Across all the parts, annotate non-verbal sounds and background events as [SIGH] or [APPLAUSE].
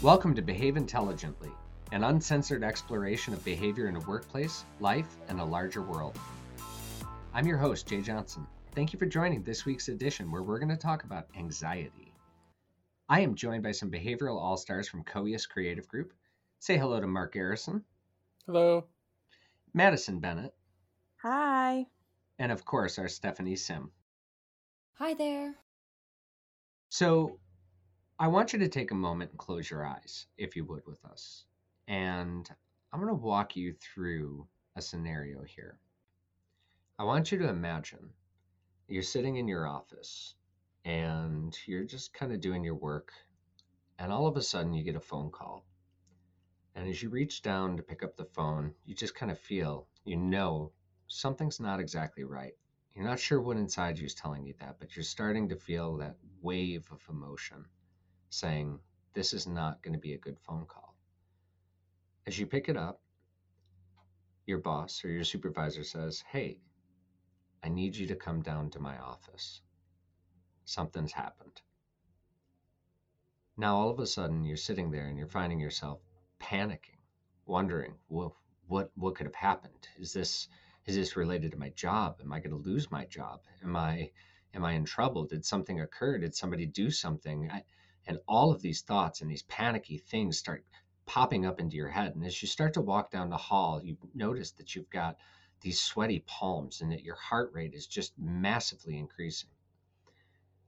Welcome to Behave Intelligently, an uncensored exploration of behavior in a workplace, life, and a larger world. I'm your host, Jay Johnson. Thank you for joining this week's edition where we're going to talk about anxiety. I am joined by some behavioral all stars from Coeus Creative Group. Say hello to Mark Garrison, Hello. Madison Bennett, Hi. and of course, our Stephanie Sim. Hi there. So, I want you to take a moment and close your eyes, if you would, with us. And I'm going to walk you through a scenario here. I want you to imagine you're sitting in your office and you're just kind of doing your work, and all of a sudden you get a phone call. And as you reach down to pick up the phone, you just kind of feel, you know, something's not exactly right. You're not sure what inside you is telling you that, but you're starting to feel that wave of emotion saying, This is not going to be a good phone call. As you pick it up, your boss or your supervisor says, Hey, I need you to come down to my office. Something's happened. Now, all of a sudden, you're sitting there and you're finding yourself panicking, wondering, well, what, what could have happened? Is this, is this related to my job? Am I going to lose my job? Am I, am I in trouble? Did something occur? Did somebody do something? I, and all of these thoughts and these panicky things start popping up into your head. And as you start to walk down the hall, you notice that you've got these sweaty palms and that your heart rate is just massively increasing.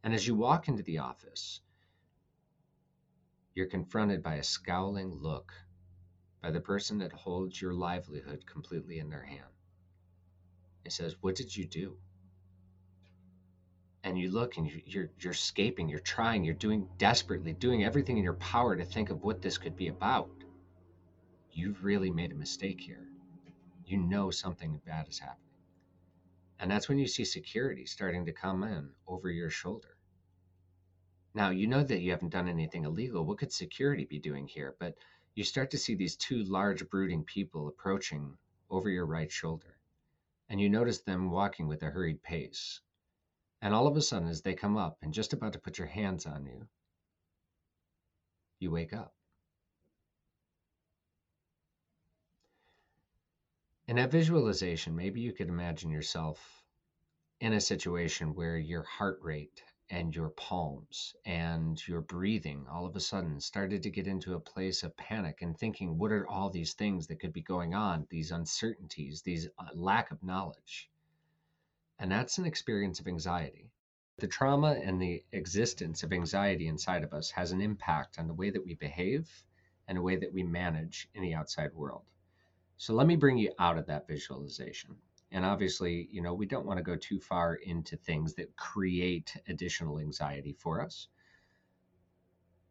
And as you walk into the office, you're confronted by a scowling look by the person that holds your livelihood completely in their hand. It says, What did you do? And you look and you- you're, you're escaping, you're trying, you're doing desperately, doing everything in your power to think of what this could be about. You've really made a mistake here. You know something bad is happening. And that's when you see security starting to come in over your shoulder. Now, you know that you haven't done anything illegal. What could security be doing here? But you start to see these two large, brooding people approaching over your right shoulder. And you notice them walking with a hurried pace. And all of a sudden, as they come up and just about to put your hands on you, you wake up. In that visualization, maybe you could imagine yourself in a situation where your heart rate and your palms and your breathing all of a sudden started to get into a place of panic and thinking, what are all these things that could be going on, these uncertainties, these uh, lack of knowledge? And that's an experience of anxiety. The trauma and the existence of anxiety inside of us has an impact on the way that we behave and the way that we manage in the outside world. So let me bring you out of that visualization. And obviously, you know, we don't want to go too far into things that create additional anxiety for us.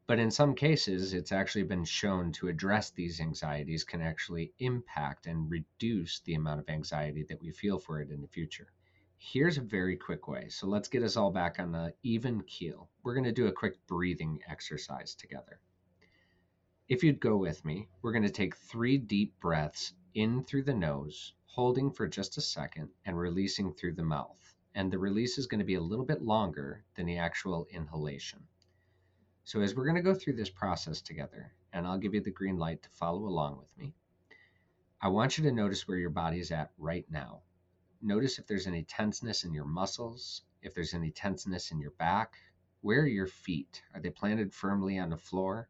But in some cases, it's actually been shown to address these anxieties can actually impact and reduce the amount of anxiety that we feel for it in the future. Here's a very quick way. So let's get us all back on the even keel. We're going to do a quick breathing exercise together. If you'd go with me, we're going to take three deep breaths in through the nose, holding for just a second, and releasing through the mouth. And the release is going to be a little bit longer than the actual inhalation. So, as we're going to go through this process together, and I'll give you the green light to follow along with me, I want you to notice where your body is at right now. Notice if there's any tenseness in your muscles, if there's any tenseness in your back. Where are your feet? Are they planted firmly on the floor?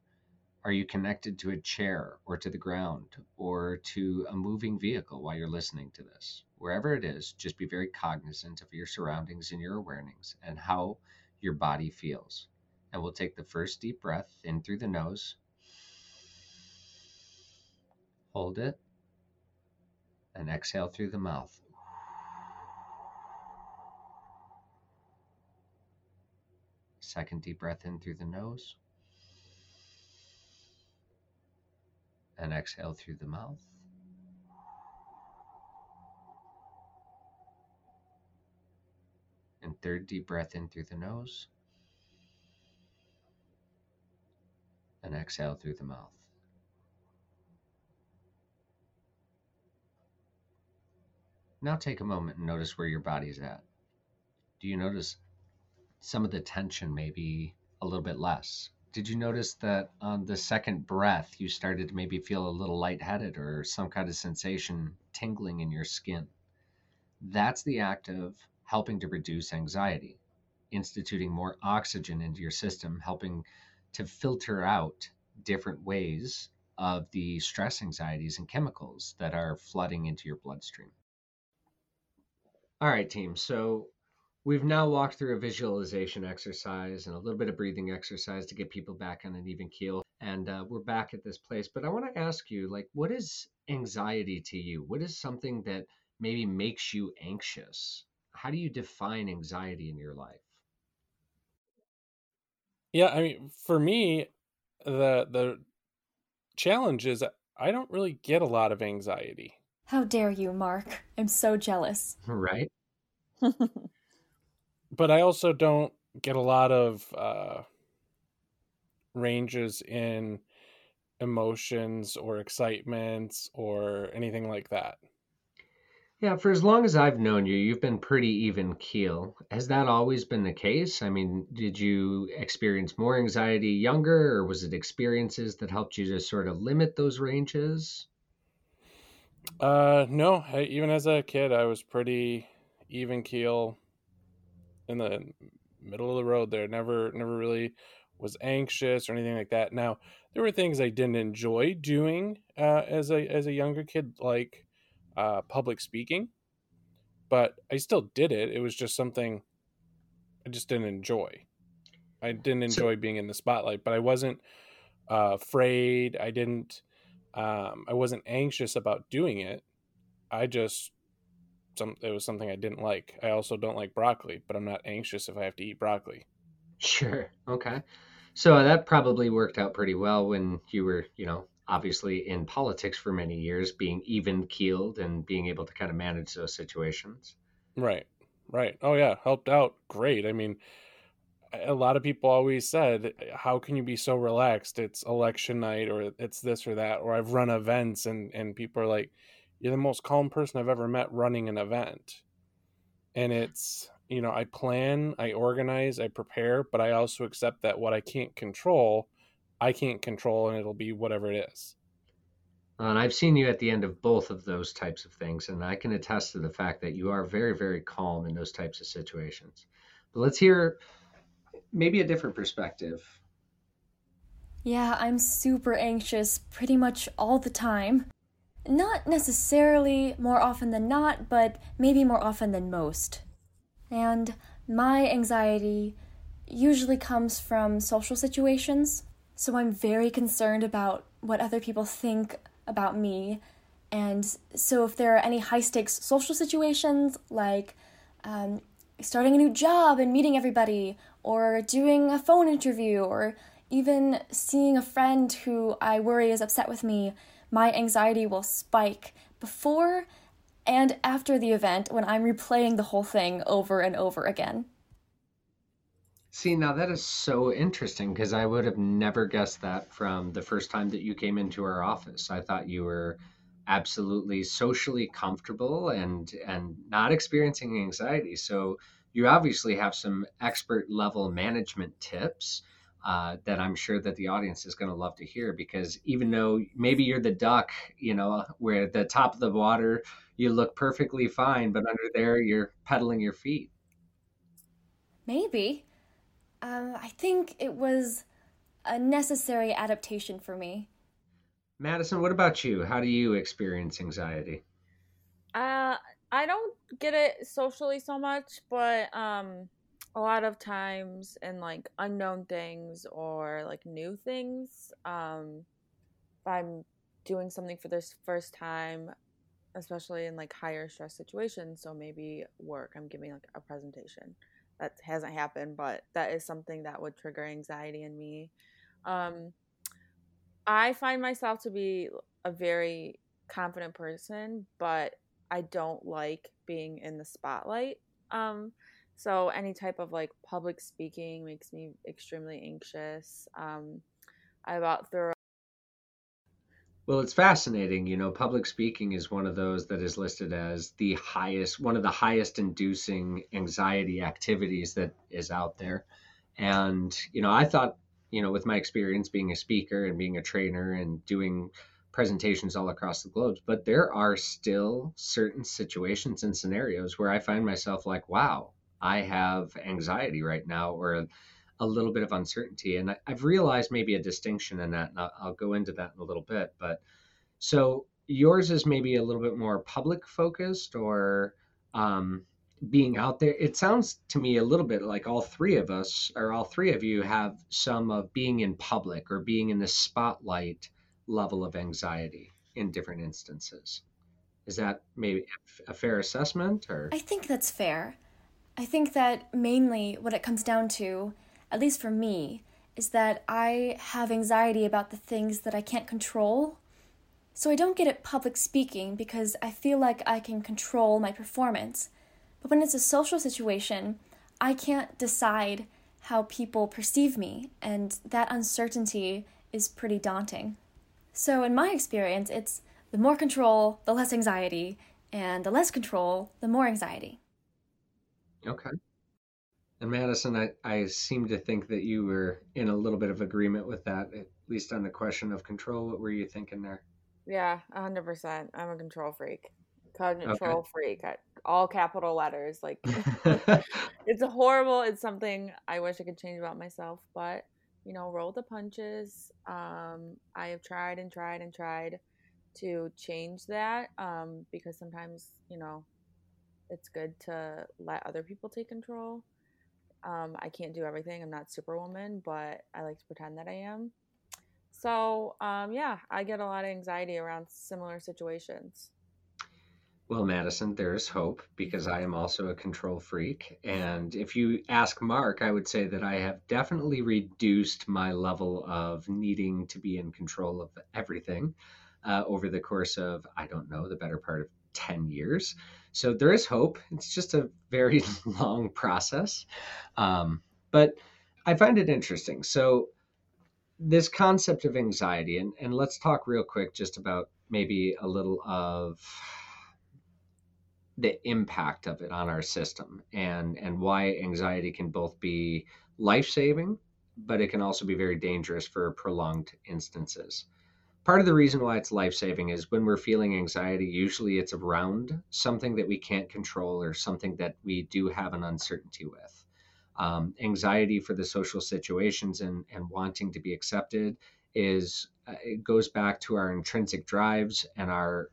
Are you connected to a chair or to the ground or to a moving vehicle while you're listening to this? Wherever it is, just be very cognizant of your surroundings and your awareness and how your body feels. And we'll take the first deep breath in through the nose. Hold it. And exhale through the mouth. Second deep breath in through the nose. and exhale through the mouth. And third deep breath in through the nose. And exhale through the mouth. Now take a moment and notice where your body's at. Do you notice some of the tension maybe a little bit less? Did you notice that on the second breath, you started to maybe feel a little lightheaded or some kind of sensation tingling in your skin? That's the act of helping to reduce anxiety, instituting more oxygen into your system, helping to filter out different ways of the stress anxieties and chemicals that are flooding into your bloodstream. All right, team. So we've now walked through a visualization exercise and a little bit of breathing exercise to get people back on an even keel. And uh, we're back at this place. But I want to ask you, like, what is anxiety to you? What is something that maybe makes you anxious? How do you define anxiety in your life? Yeah, I mean, for me, the the challenge is I don't really get a lot of anxiety. How dare you, Mark? I'm so jealous. [LAUGHS] Right? [LAUGHS] but I also don't get a lot of uh, ranges in emotions or excitements or anything like that. Yeah, for as long as I've known you, you've been pretty even keel. Has that always been the case? I mean, did you experience more anxiety younger, or was it experiences that helped you to sort of limit those ranges? Uh, no. I, even as a kid, I was pretty even keel in the middle of the road. There, never, never really was anxious or anything like that. Now, there were things I didn't enjoy doing uh, as a as a younger kid, like uh, public speaking, but I still did it. It was just something I just didn't enjoy. I didn't enjoy being in the spotlight, but I wasn't uh, afraid. I didn't um, I wasn't anxious about doing it. I just some it was something I didn't like. I also don't like broccoli, but I'm not anxious if I have to eat broccoli. Sure. Okay. So uh, that probably worked out pretty well when you were, you know, obviously in politics for many years, being even keeled and being able to kind of manage those situations. Right. Right. Oh yeah, helped out great. I mean, a lot of people always said, "How can you be so relaxed? It's election night, or it's this or that." Or I've run events, and and people are like, "You're the most calm person I've ever met running an event." And it's you know, I plan, I organize, I prepare, but I also accept that what I can't control, I can't control, and it'll be whatever it is. And I've seen you at the end of both of those types of things, and I can attest to the fact that you are very, very calm in those types of situations. But let's hear maybe a different perspective. Yeah, I'm super anxious pretty much all the time. Not necessarily more often than not, but maybe more often than most. And my anxiety usually comes from social situations, so I'm very concerned about what other people think about me. And so, if there are any high stakes social situations like um, starting a new job and meeting everybody, or doing a phone interview, or even seeing a friend who I worry is upset with me, my anxiety will spike before and after the event when I'm replaying the whole thing over and over again. See, now that is so interesting because I would have never guessed that from the first time that you came into our office. I thought you were absolutely socially comfortable and and not experiencing anxiety. So you obviously have some expert level management tips uh, that I'm sure that the audience is going to love to hear because even though maybe you're the duck, you know, where at the top of the water you look perfectly fine, but under there you're pedaling your feet. Maybe. Um, I think it was a necessary adaptation for me. Madison, what about you? How do you experience anxiety? Uh, I don't get it socially so much, but um, a lot of times in like unknown things or like new things, um, if I'm doing something for this first time, especially in like higher stress situations, so maybe work, I'm giving like a presentation that hasn't happened, but that is something that would trigger anxiety in me. Um, I find myself to be a very confident person, but I don't like being in the spotlight. Um, so any type of like public speaking makes me extremely anxious. Um, I about throw well, it's fascinating. You know, public speaking is one of those that is listed as the highest, one of the highest inducing anxiety activities that is out there. And, you know, I thought you know, with my experience being a speaker and being a trainer and doing presentations all across the globe, but there are still certain situations and scenarios where I find myself like, wow, I have anxiety right now or a little bit of uncertainty. And I, have realized maybe a distinction in that. And I'll, I'll go into that in a little bit. But so yours is maybe a little bit more public focused or um, being out there. It sounds to me a little bit like all three of us or all three of you have some of being in public or being in the spotlight level of anxiety in different instances. Is that maybe a fair assessment or I think that's fair. I think that mainly what it comes down to, at least for me, is that I have anxiety about the things that I can't control. So I don't get at public speaking because I feel like I can control my performance. But when it's a social situation, I can't decide how people perceive me, and that uncertainty is pretty daunting. So, in my experience, it's the more control, the less anxiety, and the less control, the more anxiety. Okay. And Madison, I, I seem to think that you were in a little bit of agreement with that, at least on the question of control. What were you thinking there? Yeah, 100%. I'm a control freak. Control okay. freak. All capital letters. Like, [LAUGHS] [LAUGHS] it's a horrible. It's something I wish I could change about myself, but you know, roll the punches. Um, I have tried and tried and tried to change that um, because sometimes, you know, it's good to let other people take control. Um, I can't do everything. I'm not Superwoman, but I like to pretend that I am. So, um, yeah, I get a lot of anxiety around similar situations. Well, Madison, there's hope because I am also a control freak. And if you ask Mark, I would say that I have definitely reduced my level of needing to be in control of everything uh, over the course of, I don't know, the better part of 10 years. So there is hope. It's just a very [LAUGHS] long process. Um, but I find it interesting. So, this concept of anxiety, and, and let's talk real quick just about maybe a little of the impact of it on our system and and why anxiety can both be life-saving but it can also be very dangerous for prolonged instances part of the reason why it's life-saving is when we're feeling anxiety usually it's around something that we can't control or something that we do have an uncertainty with um, anxiety for the social situations and and wanting to be accepted is uh, it goes back to our intrinsic drives and our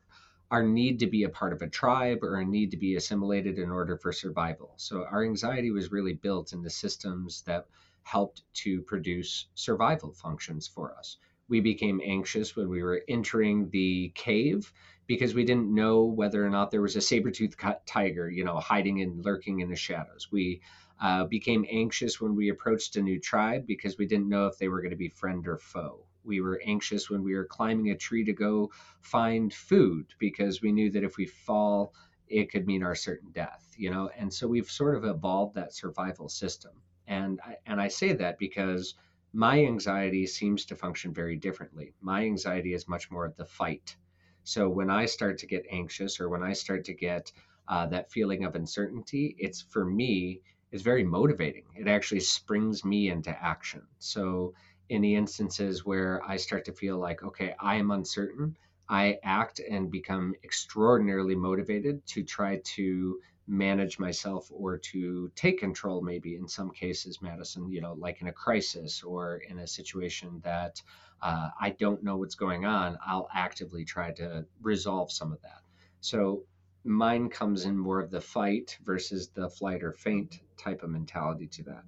our need to be a part of a tribe or a need to be assimilated in order for survival. So our anxiety was really built in the systems that helped to produce survival functions for us. We became anxious when we were entering the cave because we didn't know whether or not there was a saber-toothed tiger, you know, hiding and lurking in the shadows. We uh, became anxious when we approached a new tribe because we didn't know if they were going to be friend or foe we were anxious when we were climbing a tree to go find food because we knew that if we fall, it could mean our certain death, you know? And so we've sort of evolved that survival system. And I, and I say that because my anxiety seems to function very differently. My anxiety is much more of the fight. So when I start to get anxious or when I start to get uh, that feeling of uncertainty, it's for me, it's very motivating. It actually springs me into action. So in the instances where I start to feel like, okay, I am uncertain, I act and become extraordinarily motivated to try to manage myself or to take control, maybe in some cases, Madison, you know, like in a crisis or in a situation that uh, I don't know what's going on, I'll actively try to resolve some of that. So mine comes in more of the fight versus the flight or faint type of mentality to that.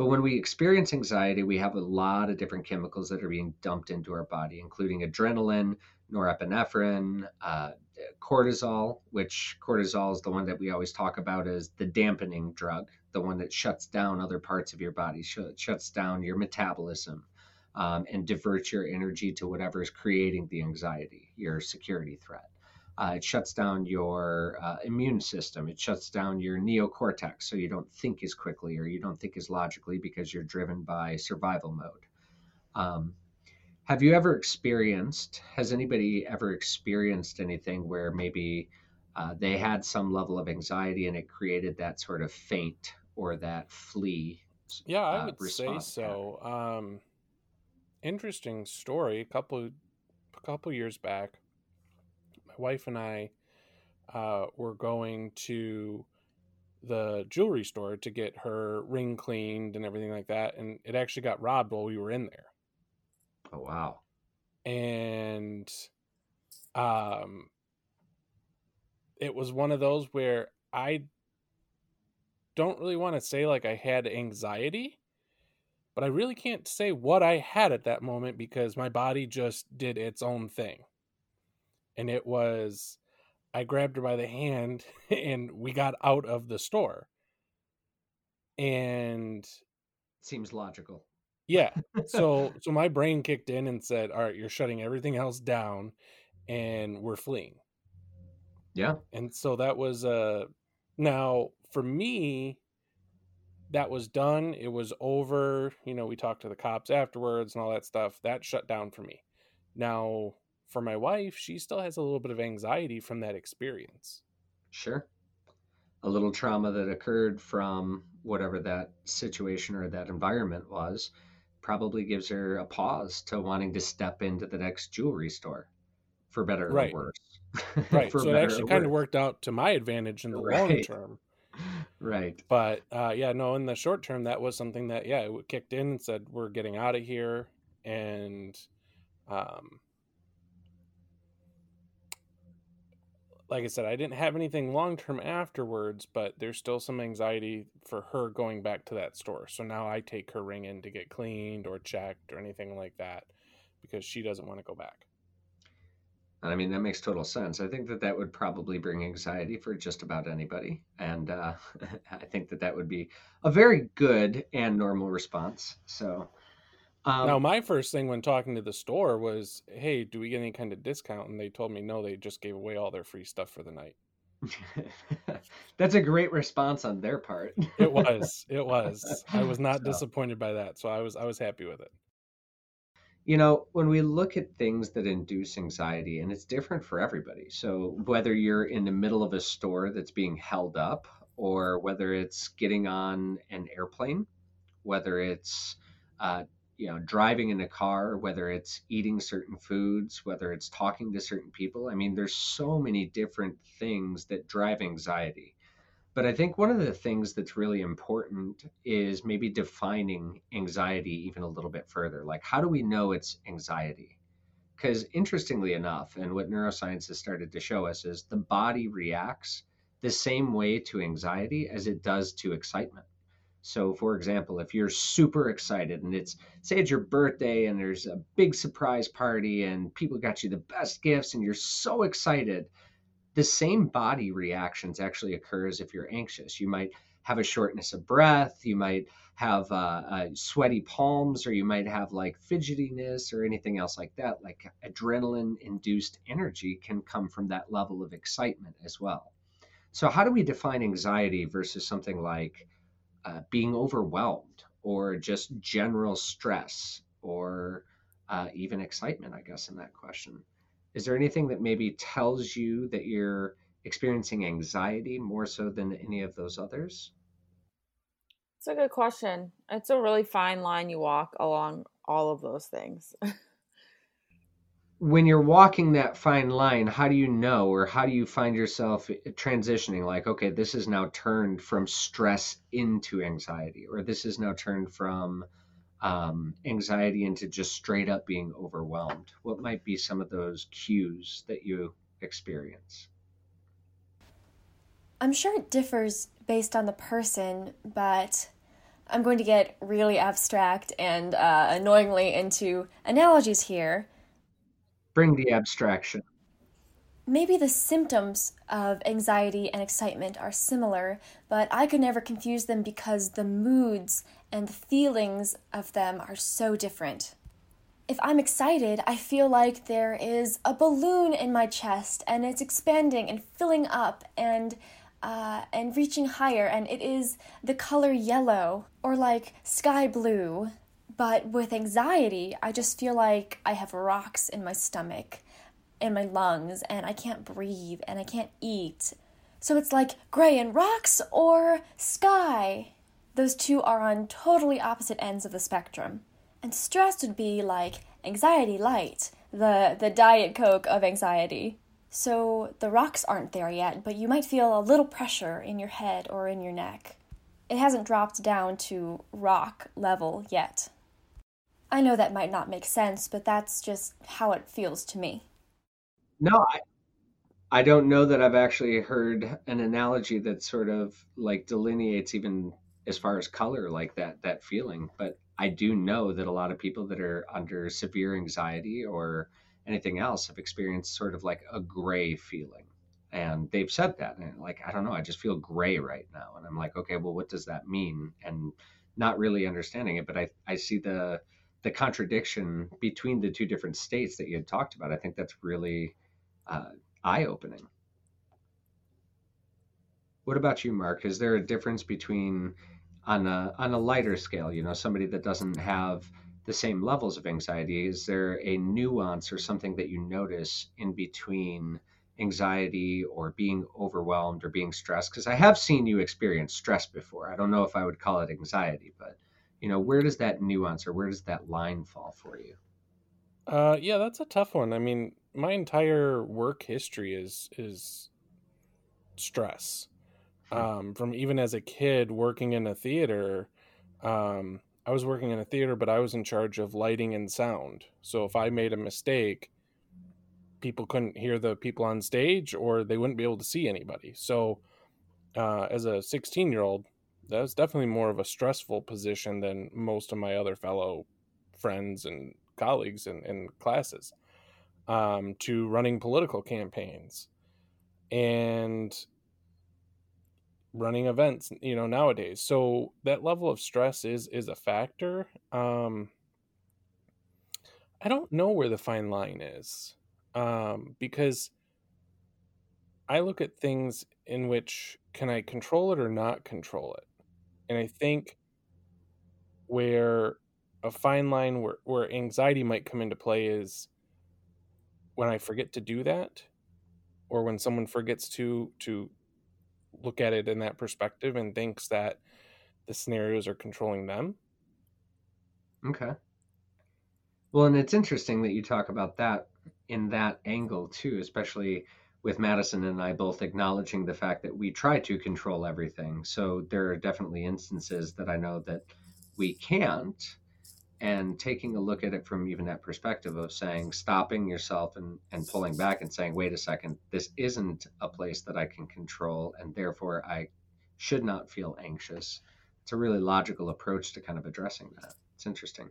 But when we experience anxiety, we have a lot of different chemicals that are being dumped into our body, including adrenaline, norepinephrine, uh, cortisol, which cortisol is the one that we always talk about as the dampening drug, the one that shuts down other parts of your body, sh- shuts down your metabolism, um, and diverts your energy to whatever is creating the anxiety, your security threat. Uh, it shuts down your uh, immune system. It shuts down your neocortex so you don't think as quickly or you don't think as logically because you're driven by survival mode. Um, have you ever experienced, has anybody ever experienced anything where maybe uh, they had some level of anxiety and it created that sort of faint or that flee Yeah, I uh, would say so. Um, interesting story. A couple a couple years back, my wife and I uh, were going to the jewelry store to get her ring cleaned and everything like that, and it actually got robbed while we were in there. Oh wow. and um it was one of those where i don't really want to say like i had anxiety but i really can't say what i had at that moment because my body just did its own thing and it was i grabbed her by the hand [LAUGHS] and we got out of the store and Seems logical. yeah. So [LAUGHS] so my brain kicked in and said, "All right, you're shutting everything else down and we're fleeing." Yeah. And so that was uh now for me that was done. It was over. You know, we talked to the cops afterwards and all that stuff. That shut down for me. Now, for my wife, she still has a little bit of anxiety from that experience. Sure. A little trauma that occurred from whatever that situation or that environment was probably gives her a pause to wanting to step into the next jewelry store for better or Right. worse. [LAUGHS] Right. So it actually kind of worked out to my advantage in the long term. [LAUGHS] Right. but uh, yeah, no, in the short term, that was something that yeah, it kicked in and said we're getting out of here, and um, like I said, I didn't have anything long term afterwards, but there's still some anxiety for her going back to that store. So now I take her ring in to get cleaned or checked or anything like that because she doesn't want to go back. I mean, that makes total sense. I think that that would probably bring anxiety for just about anybody. And uh, [LAUGHS] I think that that would be a very good and normal response. So, um, now, my first thing when talking to the store was, "Hey, do we get any kind of discount?" And they told me no, they just gave away all their free stuff for the night. [LAUGHS] that's a great response on their part. It [LAUGHS] was. It was. I was not So- disappointed by that. So I was I was happy with it. You know, when we look at things that induce anxiety, and it's different for everybody. So, whether you're in the middle of a store that's being held up, or whether it's getting on an airplane, whether it's, uh, you know, driving in a car, whether it's eating certain foods, whether it's talking to certain people, I mean, there's so many different things that drive anxiety. But I think one of the things that's really important is maybe defining anxiety even a little bit further. Like, how do we know it's anxiety? Because interestingly enough, and what neuroscience has started to show us is the body reacts the same way to anxiety as it does to excitement. So, for example, if you're super excited and it's, say, it's your birthday and there's a big surprise party and people got you the best gifts and you're so excited, the same body reactions actually occurs if you're anxious. You might have a shortness of breath, you might have uh, uh, sweaty palms, or you might have like fidgetiness or anything else like that. Like adrenaline induced energy can come from that level of excitement as well. So, how do we define anxiety versus something like uh, being overwhelmed or just general stress or uh, even excitement, I guess, in that question? Is there anything that maybe tells you that you're experiencing anxiety more so than any of those others? It's a good question. It's a really fine line you walk along all of those things. [LAUGHS] When you're walking that fine line, how do you know or how do you find yourself transitioning? Like, okay, this is now turned from stress into anxiety, or this is now turned from um, anxiety into just straight up being overwhelmed. What might be some of those cues that you experience? I'm sure it differs based on the person, but I'm going to get really abstract and uh, annoyingly into analogies here. Bring the abstraction. Maybe the symptoms of anxiety and excitement are similar, but I could never confuse them because the moods and the feelings of them are so different. If I'm excited, I feel like there is a balloon in my chest and it's expanding and filling up and uh, and reaching higher, and it is the color yellow or like sky blue. But with anxiety, I just feel like I have rocks in my stomach in my lungs and I can't breathe and I can't eat. So it's like gray and rocks or sky. Those two are on totally opposite ends of the spectrum. And stress would be like anxiety light, the, the diet coke of anxiety. So the rocks aren't there yet, but you might feel a little pressure in your head or in your neck. It hasn't dropped down to rock level yet. I know that might not make sense, but that's just how it feels to me. No, I, I don't know that I've actually heard an analogy that sort of like delineates even as far as color like that that feeling, but I do know that a lot of people that are under severe anxiety or anything else have experienced sort of like a gray feeling. And they've said that and like I don't know, I just feel gray right now. And I'm like, okay, well what does that mean? And not really understanding it, but I I see the the contradiction between the two different states that you had talked about. I think that's really uh, eye opening. What about you, Mark? Is there a difference between on a on a lighter scale, you know, somebody that doesn't have the same levels of anxiety? Is there a nuance or something that you notice in between anxiety or being overwhelmed or being stressed? Because I have seen you experience stress before. I don't know if I would call it anxiety, but you know, where does that nuance or where does that line fall for you? Uh, yeah, that's a tough one. I mean, my entire work history is is stress. Hmm. Um, from even as a kid working in a theater, um, I was working in a theater, but I was in charge of lighting and sound. So if I made a mistake, people couldn't hear the people on stage, or they wouldn't be able to see anybody. So uh, as a 16 year old, that was definitely more of a stressful position than most of my other fellow friends and colleagues in classes um, to running political campaigns and running events you know nowadays. So that level of stress is is a factor. Um i don't know where the fine line is um because i look at things in which can i control it or not control it and i think where a fine line where, where anxiety might come into play is when I forget to do that, or when someone forgets to to look at it in that perspective and thinks that the scenarios are controlling them. Okay. Well, and it's interesting that you talk about that in that angle too, especially with Madison and I both acknowledging the fact that we try to control everything. So there are definitely instances that I know that we can't. And taking a look at it from even that perspective of saying stopping yourself and, and pulling back and saying wait a second this isn't a place that i can control and therefore i should not feel anxious. It's a really logical approach to kind of addressing that. It's interesting.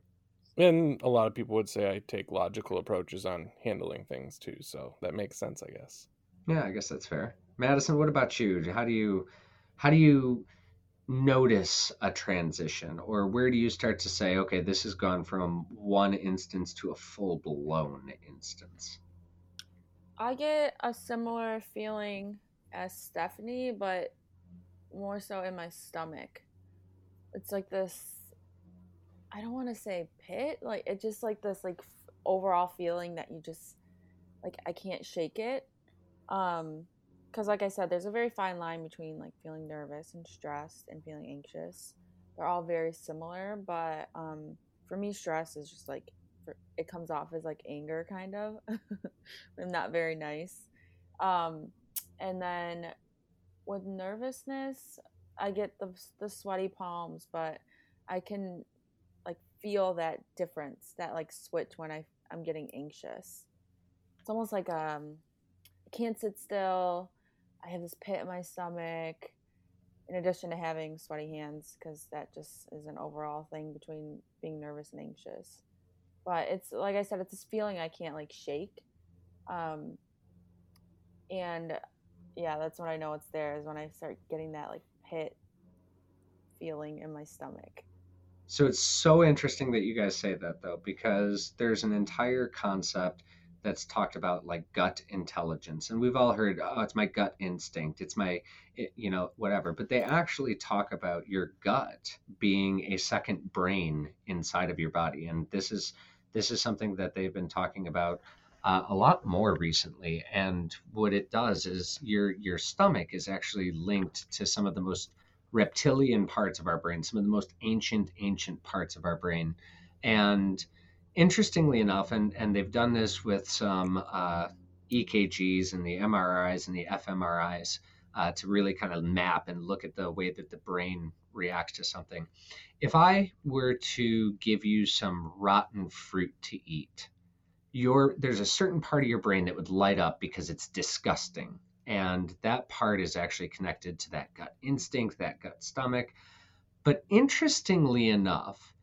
And a lot of people would say i take logical approaches on handling things too so that makes sense i guess yeah i guess that's fair. Madison what about you? How do you how do you notice a transition? Or where do you start to say okay this has gone from one instance to a full blown instance i get a similar feeling as stephanie but more so in my stomach. It's like this i don't want to say pit like it's just like this like overall feeling that you just like i can't shake it um because like i said there's a very fine line between like feeling nervous and stressed and feeling anxious. They're all very similar but um for me stress is just like for, it comes off as like anger kind of. [LAUGHS] And not very nice. Um and then with nervousness i get the the sweaty palms but i can like feel that difference that like switch when i i'm getting anxious. It's almost like um can't sit still I have this pit in my stomach, in addition to having sweaty hands, because that just is an overall thing between being nervous and anxious. But it's like I said, it's this feeling I can't like shake. Um, and yeah, that's when I know it's there is when I start getting that like pit feeling in my stomach. So it's so interesting that you guys say that though, because there's an entire concept that's talked about like gut intelligence and we've all heard oh it's my gut instinct it's my it, you know whatever but they actually talk about your gut being a second brain inside of your body and this is this is something that they've been talking about uh, a lot more recently and what it does is your your stomach is actually linked to some of the most reptilian parts of our brain, some of the most ancient, ancient parts of our brain. And interestingly enough, and, and they've done this with some uh, EKGs and the MRIs and the fMRIs uh, to really kind of map and look at the way that the brain reacts to something. If I were to give you some rotten fruit to eat, your there's a certain part of your brain that would light up because it's disgusting and that part is actually connected to that gut instinct, that gut stomach. But interestingly enough,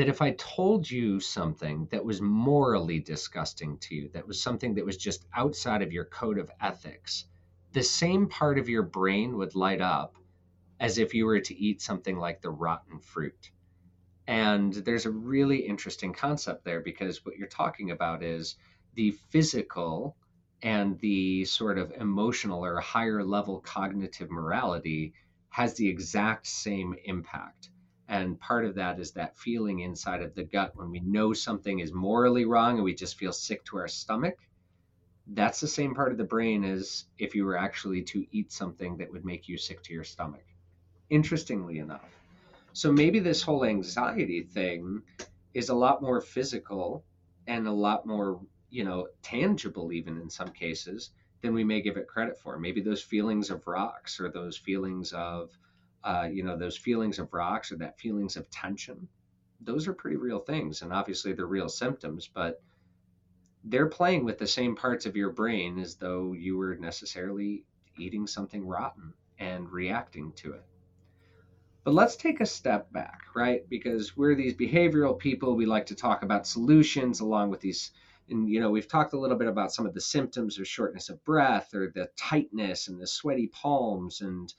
that if I told you something that was morally disgusting to you, that was something that was just outside of your code of ethics, the same part of your brain would light up as if you were to eat something like the rotten fruit. And there's a really interesting concept there because what you're talking about is the physical and the sort of emotional or higher level cognitive morality has the exact same impact. And part of that is that feeling inside of the gut when we know something is morally wrong and we just feel sick to our stomach. That's the same part of the brain as if you were actually to eat something that would make you sick to your stomach. Interestingly enough. So maybe this whole anxiety thing is a lot more physical and a lot more you know, tangible even in some cases than we may give it credit for. Maybe those feelings of rocks or those feelings of, uh, you know, those feelings of rocks or that feelings of tension, those are pretty real things. And obviously they're real symptoms, but they're playing with the same parts of your brain as though you were necessarily eating something rotten and reacting to it. But let's take a step back, right? Because we're these behavioral people. We like to talk about solutions along with these and you know we've talked a little bit about some of the symptoms of shortness of breath or the tightness and the sweaty palms and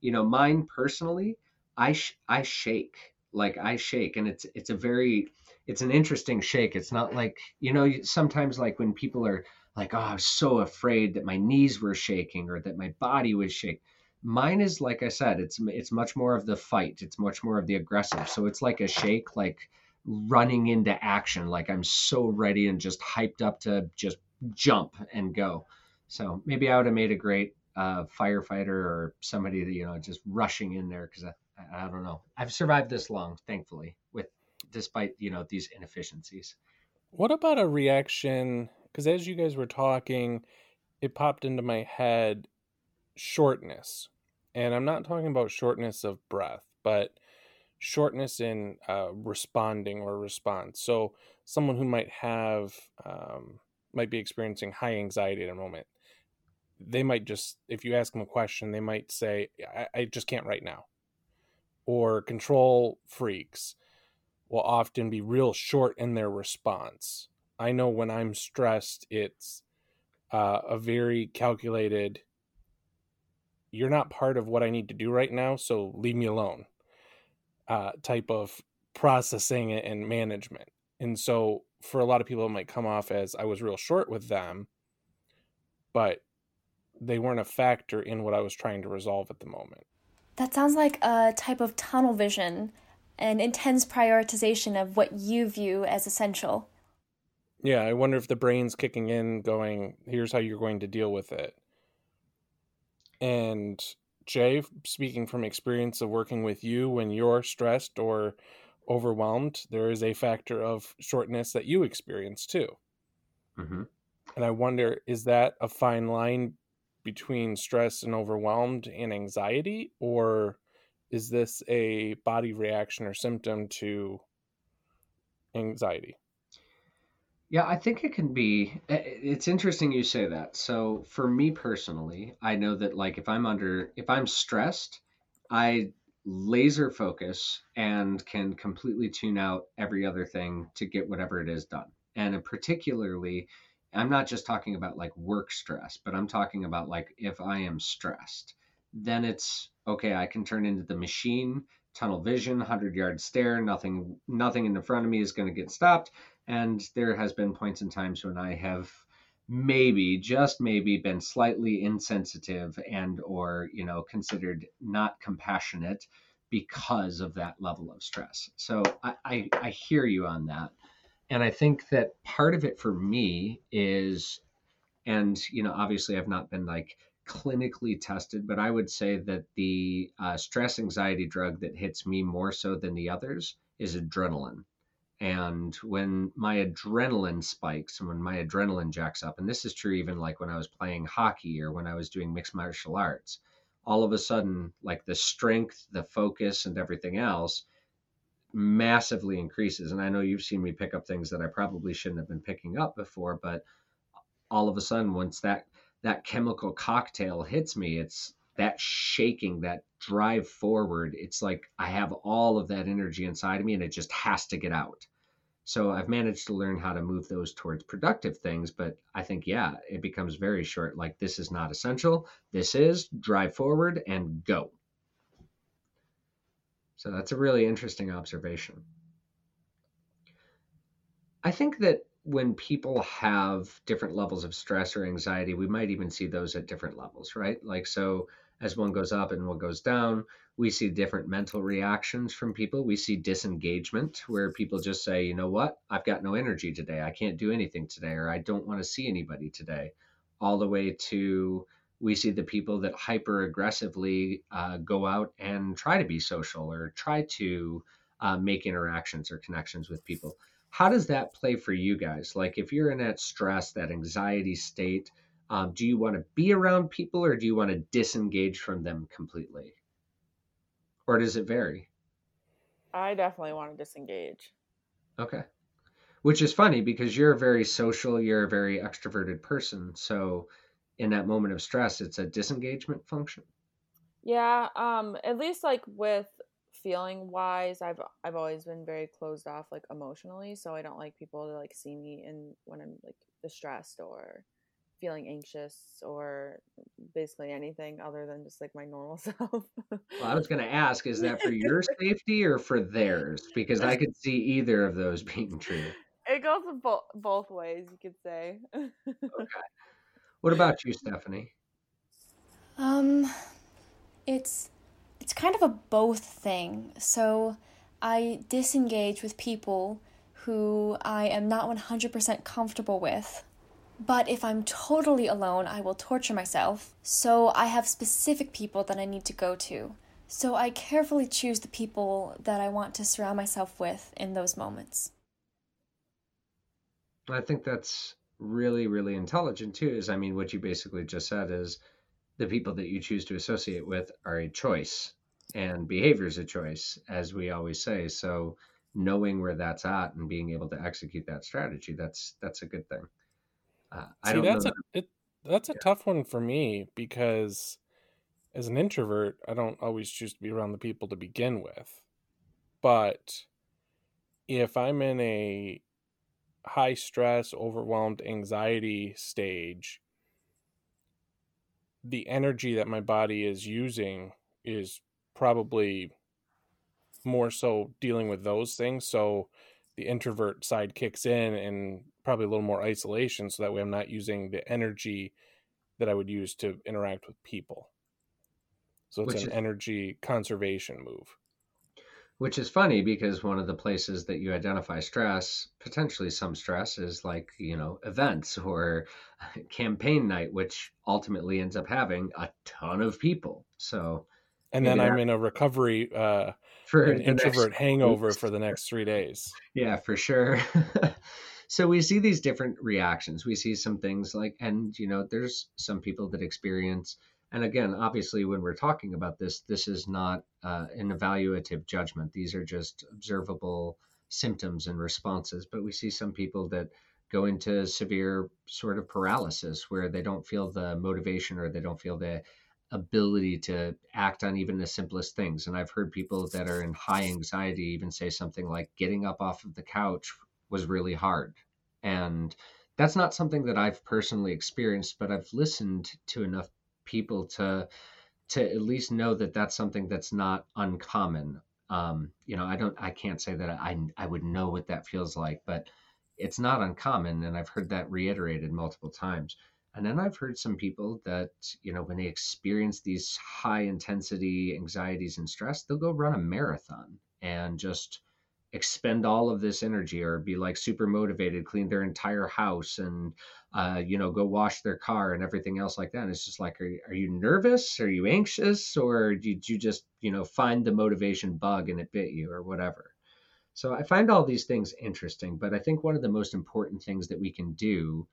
you know mine personally i sh- i shake like i shake and it's it's a very it's an interesting shake it's not like you know sometimes like when people are like oh i was so afraid that my knees were shaking or that my body was shaking mine is like i said it's it's much more of the fight it's much more of the aggressive so it's like a shake like running into action. Like I'm so ready and just hyped up to just jump and go. So maybe I would have made a great uh, firefighter or somebody that, you know, just rushing in there because I, I don't know. I've survived this long, thankfully, with despite, you know, these inefficiencies. What about a reaction? Because as you guys were talking, it popped into my head shortness. And I'm not talking about shortness of breath, but shortness in uh, responding or response. So someone who might have um, might be experiencing high anxiety at a moment, they might just if you ask them a question, they might say, "I, I just can't right now," or control freaks will often be real short in their response. I know when I'm stressed, it's uh, a very calculated. You're not part of what I need to do right now, so leave me alone uh, type of processing and management. And so for a lot of people, it might come off as I was real short with them, but they weren't a factor in what I was trying to resolve at the moment. That sounds like a type of tunnel vision, an intense prioritization of what you view as essential. Yeah, I wonder if the brain's kicking in, going, here's how you're going to deal with it. And Jay, speaking from experience of working with you when you're stressed or overwhelmed, there is a factor of shortness that you experience too. Mm-hmm. And I wonder, is that a fine line between stress and overwhelmed and anxiety, or is this a body reaction or symptom to anxiety? Yeah, I think it can be. It's interesting you say that. So for me personally, I know that like if I'm under, if I'm stressed, I laser focus and can completely tune out every other thing to get whatever it is done. And particularly, I'm not just talking about like work stress, but I'm talking about like if I am stressed, then it's okay. I can turn into the machine, tunnel vision, hundred yard stare. Nothing, nothing in the front of me is going to get stopped and there has been points in times when I have maybe just maybe been slightly insensitive and or you know considered not compassionate because of that level of stress so I, I, I hear you on that and i think that part of it for me is and you know obviously i've not been like clinically tested, but I would say that the uh, stress anxiety drug that hits me more so than the others is adrenaline. And when my adrenaline spikes and when my adrenaline jacks up, and this is true even like when I was playing hockey or when I was doing mixed martial arts, all of a sudden, like the strength, the focus, and everything else massively increases. And I know you've seen me pick up things that I probably shouldn't have been picking up before, but all of a sudden, once that that chemical cocktail hits me, it's that shaking, that drive forward. It's like I have all of that energy inside of me and it just has to get out. So I've managed to learn how to move those towards productive things, but I think, yeah, it becomes very short. Like, this is not essential. This is drive forward and go. So that's a really interesting observation. I think that when people have different levels of stress or anxiety, we might even see those at different levels, right? Like, so as one goes up and one goes down, we see different mental reactions from people. We see disengagement where people just say, you know what, I've got no energy today. I can't do anything today, or I don't want to see anybody today. All the way to we see the people that hyper aggressively uh, go out and try to be social or try to uh, make interactions or connections with people. How does that play for you guys? Like, if you're in that stress, that anxiety state, um, do you want to be around people or do you want to disengage from them completely? Or does it vary? I definitely want to disengage. Okay. Which is funny because you're a very social, you're a very extroverted person. So, in that moment of stress, it's a disengagement function. Yeah, um at least like with feeling wise, I've I've always been very closed off like emotionally, so I don't like people to like see me in when I'm like distressed or feeling anxious or basically anything other than just like my normal [LAUGHS] self. well, I was going to ask, is that for your [LAUGHS] safety or for theirs? Because I could see either of those being true. It goes bo- both ways, you could say. okay. What about you, Stephanie? Um, it's it's kind of a both thing. So I disengage with people who I am not 100% comfortable with but if I'm totally alone, I will torture myself. So I have specific people that I need to go to. So I carefully choose the people that I want to surround myself with in those moments. I think that's really, really intelligent too. Is I mean, what you basically just said is the people that you choose to associate with are a choice and behavior is a choice, as we always say. So knowing where that's at and being able to execute that strategy, that's that's a good thing. Uh, I See, that's a it, that's a yeah. tough one for me because as an introvert, I don't always choose to be around the people to begin with. But if I'm in a high stress, overwhelmed, anxiety stage, the energy that my body is using is probably more so dealing with those things. So the introvert side kicks in and probably a little more isolation so that way I'm not using the energy that I would use to interact with people. So it's Which an is, energy conservation move. Which is funny because one of the places that you identify stress, potentially some stress, is like, you know, events or [LAUGHS] campaign night, which ultimately ends up having a ton of people. So and then I'm in a recovery uh for an introvert hangover for the next three days. Yeah, for sure. [LAUGHS] so we see these different reactions we see some things like and you know there's some people that experience and again obviously when we're talking about this this is not uh, an evaluative judgment these are just observable symptoms and responses but we see some people that go into severe sort of paralysis where they don't feel the motivation or they don't feel the ability to act on even the simplest things. And I've heard people that are in high anxiety even say something like getting up off of the couch was really hard. And that's not something that I've personally experienced, but I've listened to enough people to to at least know that that's something that's not uncommon. Um, you know, I don't, I can't say that I I would know what that feels like, but it's not uncommon, and I've heard that reiterated multiple times. And then I've heard some people that, you know, when they experience these high intensity anxieties and stress, they'll go run a marathon and just expend all of this energy or be like super motivated, clean their entire house and uh, you know, go wash their car and everything else like that. And it's just like, are, are you nervous? Are you anxious? Or did you just, you know, find the motivation bug and it bit you or whatever? So I find all these things interesting, but I think one of the most important things that we can do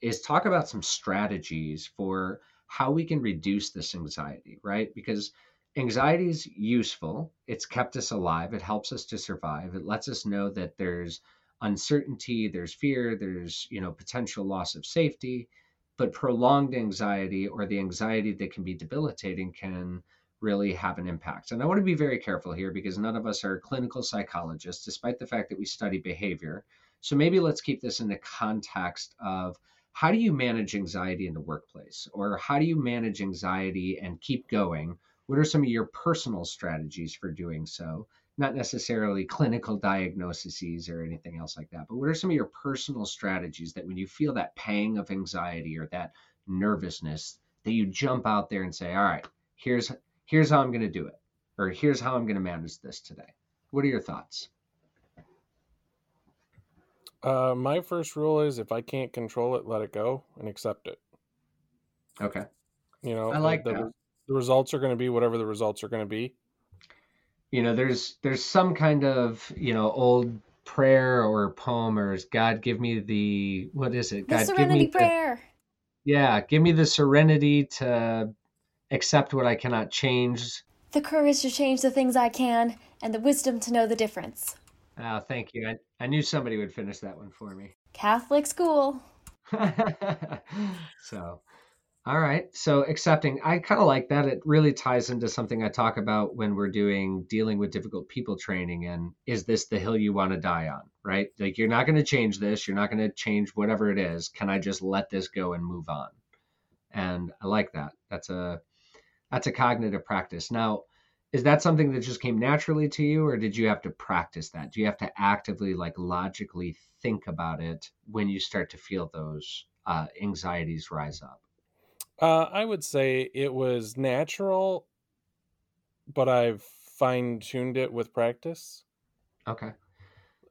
is talk about some strategies for how we can reduce this anxiety, right? Because anxiety is useful. It's kept us alive. It helps us to survive. It lets us know that there's uncertainty, there's fear, there's, you know, potential loss of safety, but prolonged anxiety or the anxiety that can be debilitating can really have an impact. And I want to be very careful here because none of us are clinical psychologists despite the fact that we study behavior. So maybe let's keep this in the context of how do you manage anxiety in the workplace or how do you manage anxiety and keep going what are some of your personal strategies for doing so? Not necessarily clinical diagnoses or anything else like that, but what are some of your personal strategies that when you feel that pang of anxiety or that nervousness, that you jump out there and say, all right, here's here's how I'm going to do it, or here's how I'm going to manage this today. What are your thoughts? Uh, my first rule is if I can't control it, let it go and accept it. Okay. You know, I like the, that the results are going to be whatever the results are going to be. You know, there's there's some kind of you know old prayer or poem or God give me the what is it? The God serenity give me prayer. The, yeah, give me the serenity to accept what I cannot change. The courage to change the things I can, and the wisdom to know the difference. Oh, thank you. I, I knew somebody would finish that one for me. Catholic school. [LAUGHS] so all right. So accepting, I kind of like that. It really ties into something I talk about when we're doing dealing with difficult people training. And is this the hill you want to die on? Right? Like you're not going to change this. You're not going to change whatever it is. Can I just let this go and move on? And I like that. That's a that's a cognitive practice. Now, is that something that just came naturally to you, or did you have to practice that? Do you have to actively, like, logically think about it when you start to feel those uh, anxieties rise up? Uh, I would say it was natural, but I've fine tuned it with practice. Okay.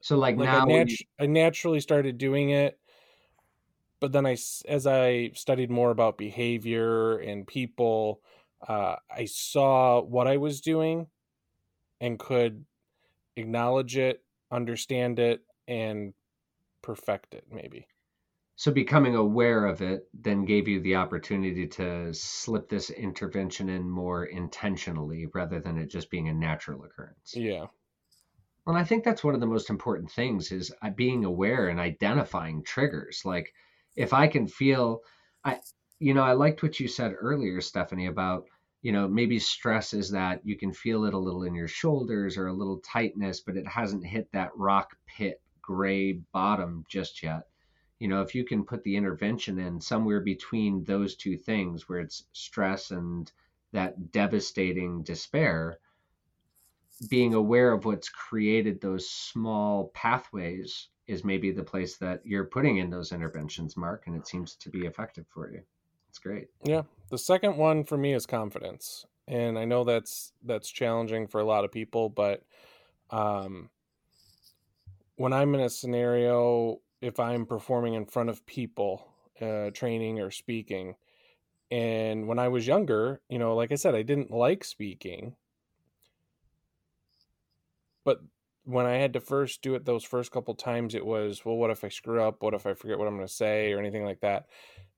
So like, like now, I, you... I, naturally started doing it, but then I, as I studied more about behavior and people, uh, I saw what I was doing, and could acknowledge it, understand it, and perfect it. Maybe. So becoming aware of it then gave you the opportunity to slip this intervention in more intentionally rather than it just being a natural occurrence. Yeah. Well, I think that's one of the most important things is uh, being aware and identifying triggers. Like if I can feel I you know, I liked what you said earlier Stephanie about you know, maybe stress is that you can feel it a little in your shoulders or a little tightness, but it hasn't hit that rock pit gray bottom just yet you know if you can put the intervention in somewhere between those two things where it's stress and that devastating despair being aware of what's created those small pathways is maybe the place that you're putting in those interventions mark and it seems to be effective for you. It's great. Yeah. The second one for me is confidence and i know that's that's challenging for a lot of people but um when i'm in a scenario if I'm performing in front of people, uh, training or speaking. And when I was younger, you know, like I said, I didn't like speaking. But when I had to first do it those first couple times, it was, well, what if I screw up? What if I forget what I'm going to say or anything like that?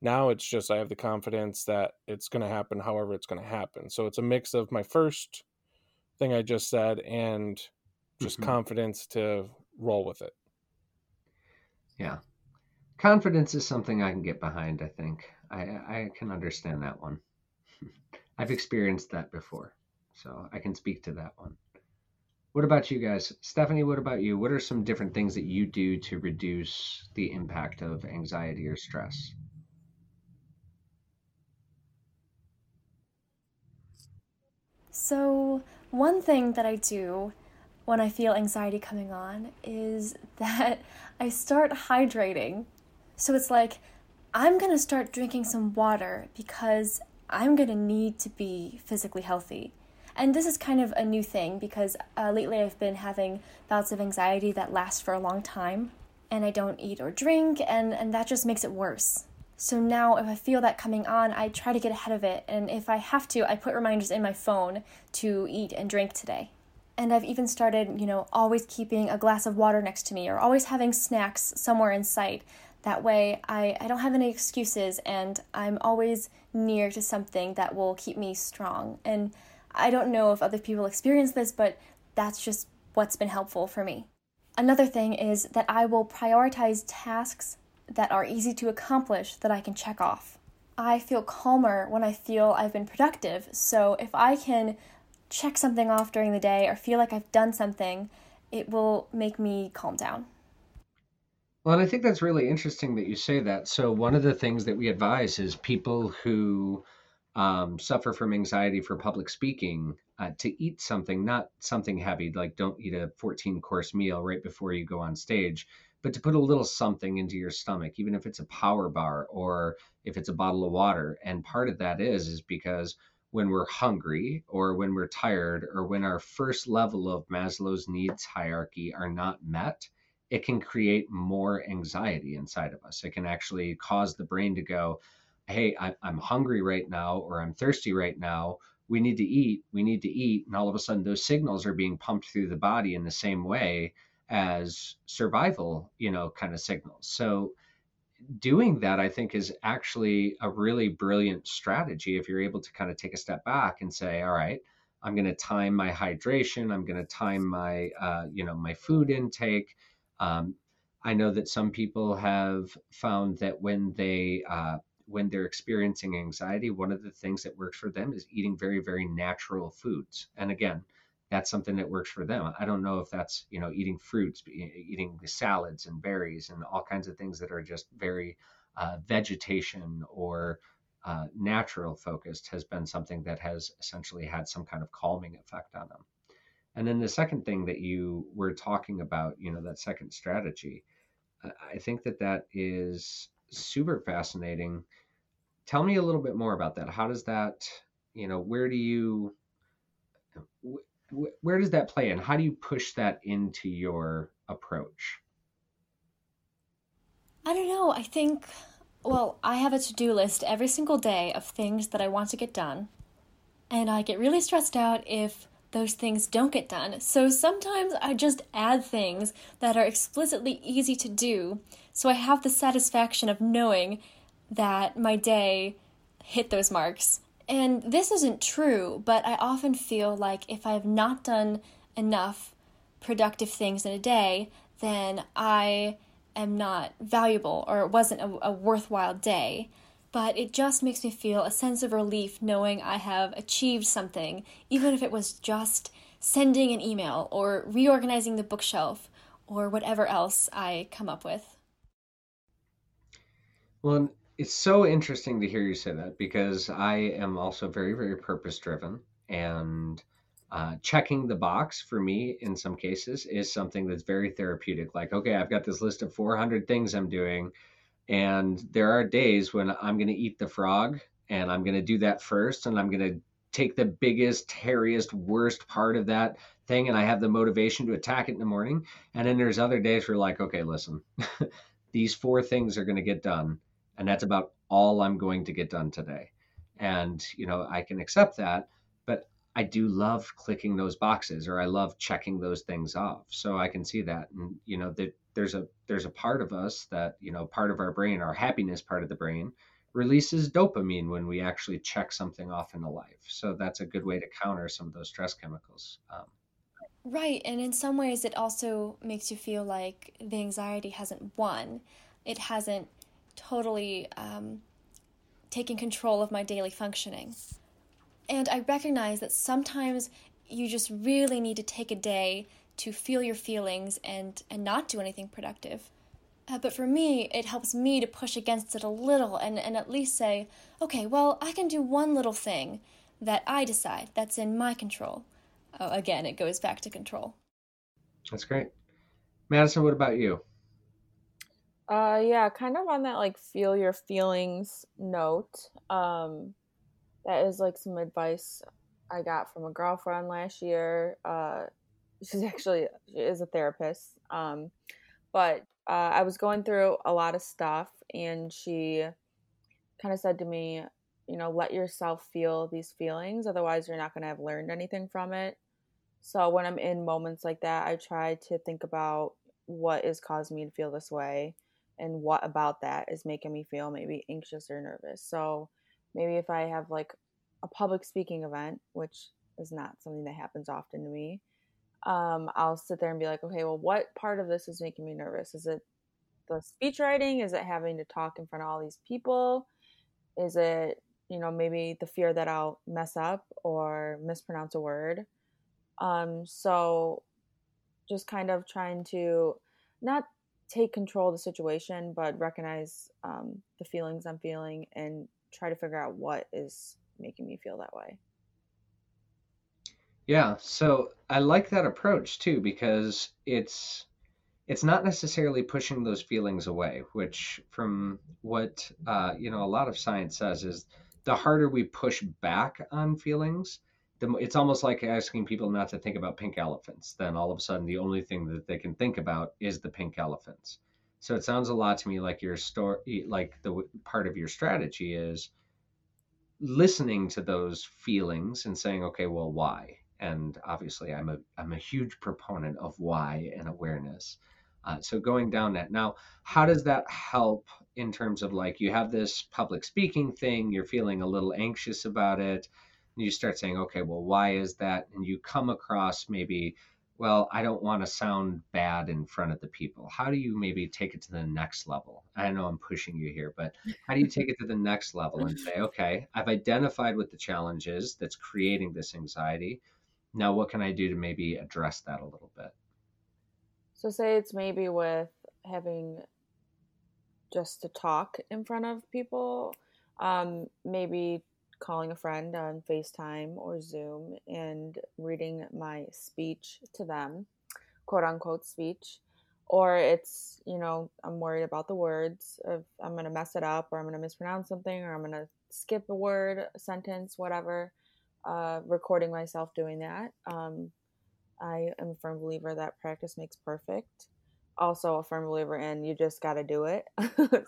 Now it's just I have the confidence that it's going to happen however it's going to happen. So it's a mix of my first thing I just said and just mm-hmm. confidence to roll with it. Yeah. Confidence is something I can get behind, I think. I, I can understand that one. [LAUGHS] I've experienced that before, so I can speak to that one. What about you guys? Stephanie, what about you? What are some different things that you do to reduce the impact of anxiety or stress? So, one thing that I do when I feel anxiety coming on is [LAUGHS] that I start hydrating. So it's like, I'm gonna start drinking some water because I'm gonna need to be physically healthy. And this is kind of a new thing because uh, lately I've been having bouts of anxiety that last for a long time, and I don't eat or drink, and, and that just makes it worse. So now, if I feel that coming on, I try to get ahead of it, and if I have to, I put reminders in my phone to eat and drink today. And I've even started, you know, always keeping a glass of water next to me or always having snacks somewhere in sight. That way, I, I don't have any excuses and I'm always near to something that will keep me strong. And I don't know if other people experience this, but that's just what's been helpful for me. Another thing is that I will prioritize tasks that are easy to accomplish that I can check off. I feel calmer when I feel I've been productive. So if I can check something off during the day or feel like I've done something, it will make me calm down. Well, and I think that's really interesting that you say that. So, one of the things that we advise is people who um, suffer from anxiety for public speaking uh, to eat something, not something heavy, like don't eat a 14 course meal right before you go on stage, but to put a little something into your stomach, even if it's a power bar or if it's a bottle of water. And part of that is, is because when we're hungry or when we're tired or when our first level of Maslow's needs hierarchy are not met, it can create more anxiety inside of us. It can actually cause the brain to go, Hey, I'm hungry right now, or I'm thirsty right now. We need to eat. We need to eat. And all of a sudden, those signals are being pumped through the body in the same way as survival, you know, kind of signals. So, doing that, I think, is actually a really brilliant strategy if you're able to kind of take a step back and say, all right, I'm going to time my hydration. I'm going to time my, uh, you know, my food intake. Um, I know that some people have found that when they uh, when they're experiencing anxiety, one of the things that works for them is eating very, very natural foods. And again, that's something that works for them. I don't know if that's, you know, eating fruits, eating salads and berries and all kinds of things that are just very uh, vegetation or uh, natural focused has been something that has essentially had some kind of calming effect on them. And then the second thing that you were talking about, you know, that second strategy, I think that that is super fascinating. Tell me a little bit more about that. How does that, you know, where do you, where does that play in? How do you push that into your approach? I don't know. I think, well, I have a to do list every single day of things that I want to get done. And I get really stressed out if those things don't get done. So sometimes I just add things that are explicitly easy to do. So I have the satisfaction of knowing that my day hit those marks. And this isn't true, but I often feel like if I have not done enough productive things in a day, then I am not valuable or it wasn't a, a, worthwhile day. But it just makes me feel a sense of relief knowing I have achieved something, even if it was just sending an email or reorganizing the bookshelf or whatever else I come up with. Well, it's so interesting to hear you say that because I am also very, very purpose driven. And uh, checking the box for me in some cases is something that's very therapeutic. Like, okay, I've got this list of 400 things I'm doing. And there are days when I'm going to eat the frog and I'm going to do that first. And I'm going to take the biggest, hairiest, worst part of that thing. And I have the motivation to attack it in the morning. And then there's other days where, like, okay, listen, [LAUGHS] these four things are going to get done and that's about all I'm going to get done today. And you know, I can accept that, but I do love clicking those boxes or I love checking those things off. So I can see that and you know that there's a there's a part of us that, you know, part of our brain, our happiness part of the brain releases dopamine when we actually check something off in a life. So that's a good way to counter some of those stress chemicals. Um, right. And in some ways, it also makes you feel like the anxiety hasn't won. It hasn't totally um, taking control of my daily functioning. And I recognize that sometimes you just really need to take a day to feel your feelings and, and not do anything productive. Uh, but for me, it helps me to push against it a little and, and at least say, okay, well, I can do one little thing that I decide that's in my control. Oh, again, it goes back to control. That's great. Madison, what about you? Uh yeah, kind of on that like feel your feelings note. Um that is like some advice I got from a girlfriend last year. Uh, [LAUGHS] she's actually she is a therapist. Um, but uh, I was going through a lot of stuff, and she kind of said to me, you know, let yourself feel these feelings, otherwise, you're not going to have learned anything from it. So when I'm in moments like that, I try to think about what is causing me to feel this way and what about that is making me feel maybe anxious or nervous. So maybe if I have like a public speaking event, which is not something that happens often to me, um, I'll sit there and be like, okay, well, what part of this is making me nervous? Is it the speech writing? Is it having to talk in front of all these people? Is it, you know, maybe the fear that I'll mess up or mispronounce a word? Um, so just kind of trying to not take control of the situation, but recognize um, the feelings I'm feeling and try to figure out what is making me feel that way. Yeah, so I like that approach too because it's it's not necessarily pushing those feelings away, which from what uh, you know a lot of science says is the harder we push back on feelings, the, it's almost like asking people not to think about pink elephants. Then all of a sudden, the only thing that they can think about is the pink elephants. So it sounds a lot to me like your story, like the part of your strategy is listening to those feelings and saying, okay, well, why? And obviously, I'm a I'm a huge proponent of why and awareness. Uh, so going down that now, how does that help in terms of like you have this public speaking thing, you're feeling a little anxious about it you start saying, okay, well, why is that? And you come across maybe, well, I don't want to sound bad in front of the people. How do you maybe take it to the next level? I know I'm pushing you here, but how do you take it to the next level and say, okay, I've identified what the challenge is that's creating this anxiety. Now, what can I do to maybe address that a little bit? So, say it's maybe with having just to talk in front of people, um, maybe calling a friend on FaceTime or Zoom and reading my speech to them, quote unquote speech. Or it's, you know, I'm worried about the words, if I'm going to mess it up or I'm going to mispronounce something or I'm going to skip a word, a sentence, whatever. Uh, recording myself doing that. Um, I am a firm believer that practice makes perfect also a firm believer in you just got to do it. [LAUGHS]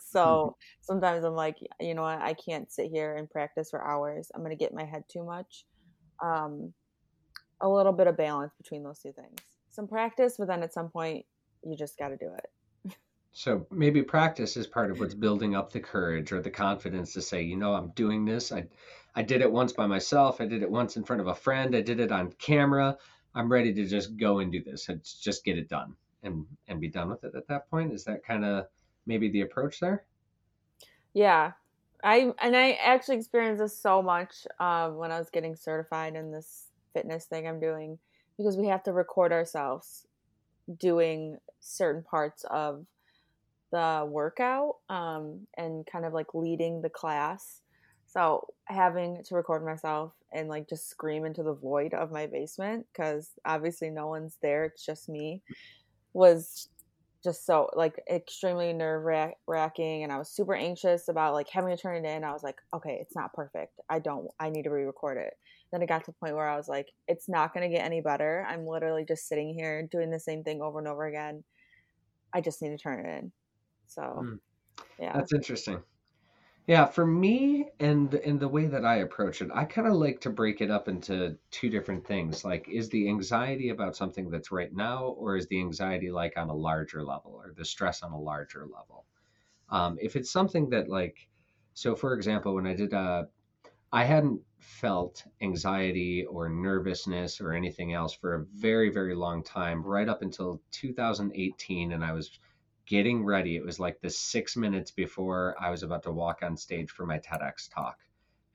so mm-hmm. sometimes I'm like, you know what, I can't sit here and practice for hours. I'm going to get my head too much. Um, a little bit of balance between those two things. Some practice, but then at some point, you just got to do it. so maybe practice is part of what's building up the courage or the confidence to say, you know, I'm doing this. I, I did it once by myself. I did it once in front of a friend. I did it on camera. I'm ready to just go and do this and just get it done and and be done with it at that point? Is that kind of maybe the approach there? Yeah. I and i actually experienced this so much uh, when i was getting certified in this fitness thing i'm doing because we have to record ourselves doing certain parts of the workout um, and kind of like leading the class. So having to record myself and like just scream into the void of my basement because obviously no one's there it's just me was just so like extremely nerve wracking and i was super anxious about like having to turn it in. I was like okay it's not perfect. I don't i need to re-record it. Then it got to the point where i was like it's not going to get any better. I'm literally just sitting here doing the same thing over and over again. I just need to turn it in. So mm. yeah. That's interesting yeah, for me and and the way that I approach it, I kind of like to break it up into two different things. Like is the anxiety about something that's right now or is the anxiety like on a larger level or the stress on a larger level? Um, if it's something that like so for example, when I did uh I hadn't felt anxiety or nervousness or anything else for a very very long time right up until 2018 and I was getting ready. It was like the six minutes before I was about to walk on stage for my TEDx talk.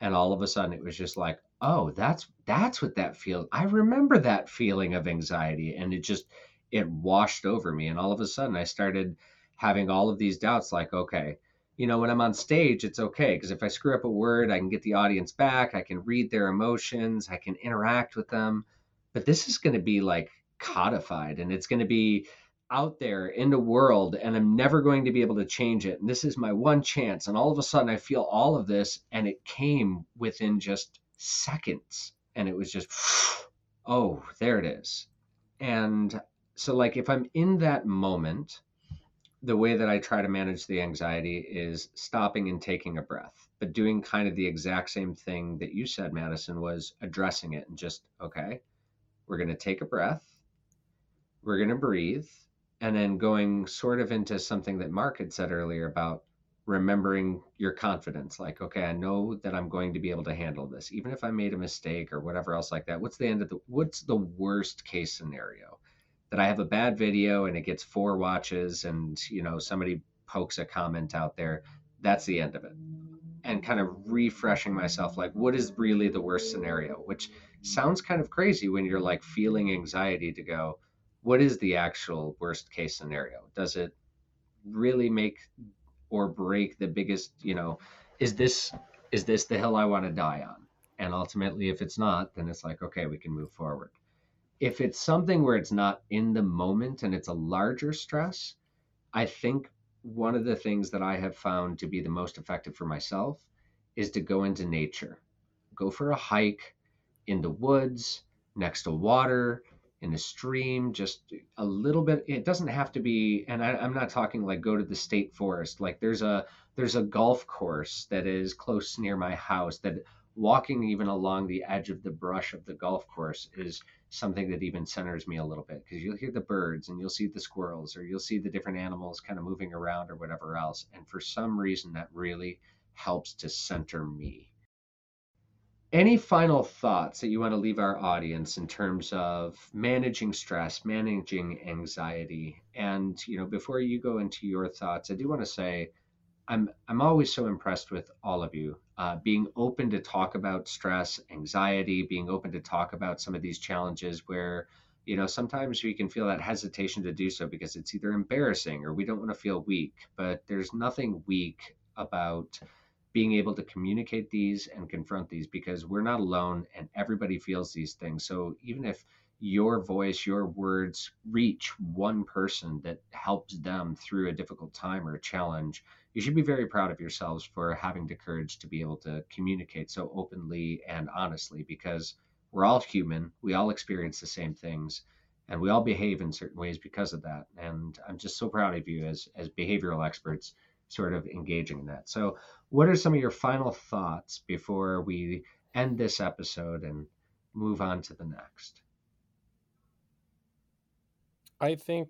And all of a sudden it was just like, oh, that's that's what that feels. I remember that feeling of anxiety. And it just it washed over me. And all of a sudden I started having all of these doubts like, okay, you know, when I'm on stage, it's okay because if I screw up a word, I can get the audience back, I can read their emotions, I can interact with them. But this is going to be like codified and it's going to be out there in the world and I'm never going to be able to change it. And this is my one chance. And all of a sudden I feel all of this and it came within just seconds. and it was just [SIGHS] oh there it is and so like if i'm in that moment the way that i try to manage the anxiety is stopping and taking a breath but doing kind of the exact same thing that you said madison was addressing it and just okay we're going to take a breath we're going to breathe and then going sort of into something that mark had said earlier about remembering your confidence like okay i know that i'm going to be able to handle this even if i made a mistake or whatever else like that. What's the end of the what's the worst case scenario? That i have a bad video and it gets four watches and you know somebody pokes a comment out there. That's the end of it. And kind of refreshing myself like what is really the worst scenario? Which sounds kind of crazy when you're like feeling anxiety to go what is the actual worst case scenario? Does it really make or break the biggest you know is this is this the hill i want to die on? And ultimately if it's not then it's like okay we can move forward. If it's something where it's not in the moment and it's a larger stress i think one of the things that i have found to be the most effective for myself is to go into nature. Go for a hike in the woods next to water in a stream, just a little bit. It doesn't have to be, and I, am not talking like go to the state forest. Like there's a there's a golf course that is close near my house that walking even along the edge of the brush of the golf course is something that even centers me a little bit because you'll hear the birds and you'll see the squirrels or you'll see the different animals kind of moving around or whatever else. And for some reason, that really helps to center me any final thoughts that you want to leave our audience in terms of managing stress managing anxiety? And you know before you go into your thoughts i do want to say i'm i'm always so impressed with all of you uh, being open to talk about stress anxiety being open to talk about some of these challenges where you know sometimes we can feel that hesitation to do so because it's either embarrassing or we don't want to feel weak but there's nothing weak about being able to communicate these and confront these because we're not alone and everybody feels these things. So even if your voice, your words reach one person that helps them through a difficult time or a challenge, you should be very proud of yourselves for having the courage to be able to communicate so openly and honestly because we're all human. We all experience the same things and we all behave in certain ways because of that. And I'm just so proud of you as as behavioral experts sort of engaging in that. So what are some of your final thoughts before we end this episode and move on to the next? I think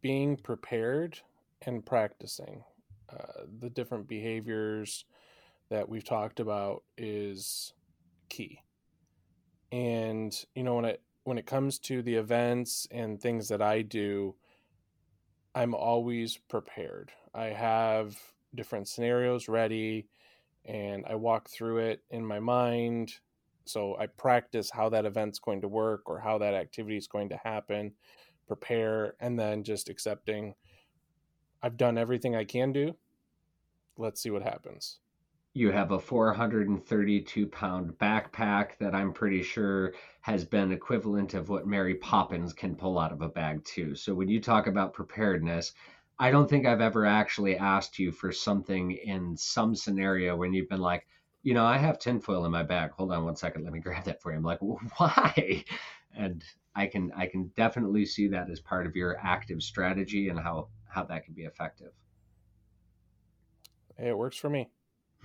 being prepared and practicing uh, the different behaviors that we've talked about is key. And you know when it when it comes to the events and things that I do, I'm always prepared. I have different scenarios ready and I walk through it in my mind. So I practice how that event's going to work or how that activity is going to happen, prepare, and then just accepting I've done everything I can do. Let's see what happens. You have a 432 pound backpack that I'm pretty sure has been equivalent of what Mary Poppins can pull out of a bag, too. So when you talk about preparedness, I don't think I've ever actually asked you for something in some scenario when you've been like, you know, I have tinfoil in my bag. Hold on one second, let me grab that for you. I'm like, [LAUGHS] why? And I can I can definitely see that as part of your active strategy and how how that can be effective. It works for me. [LAUGHS]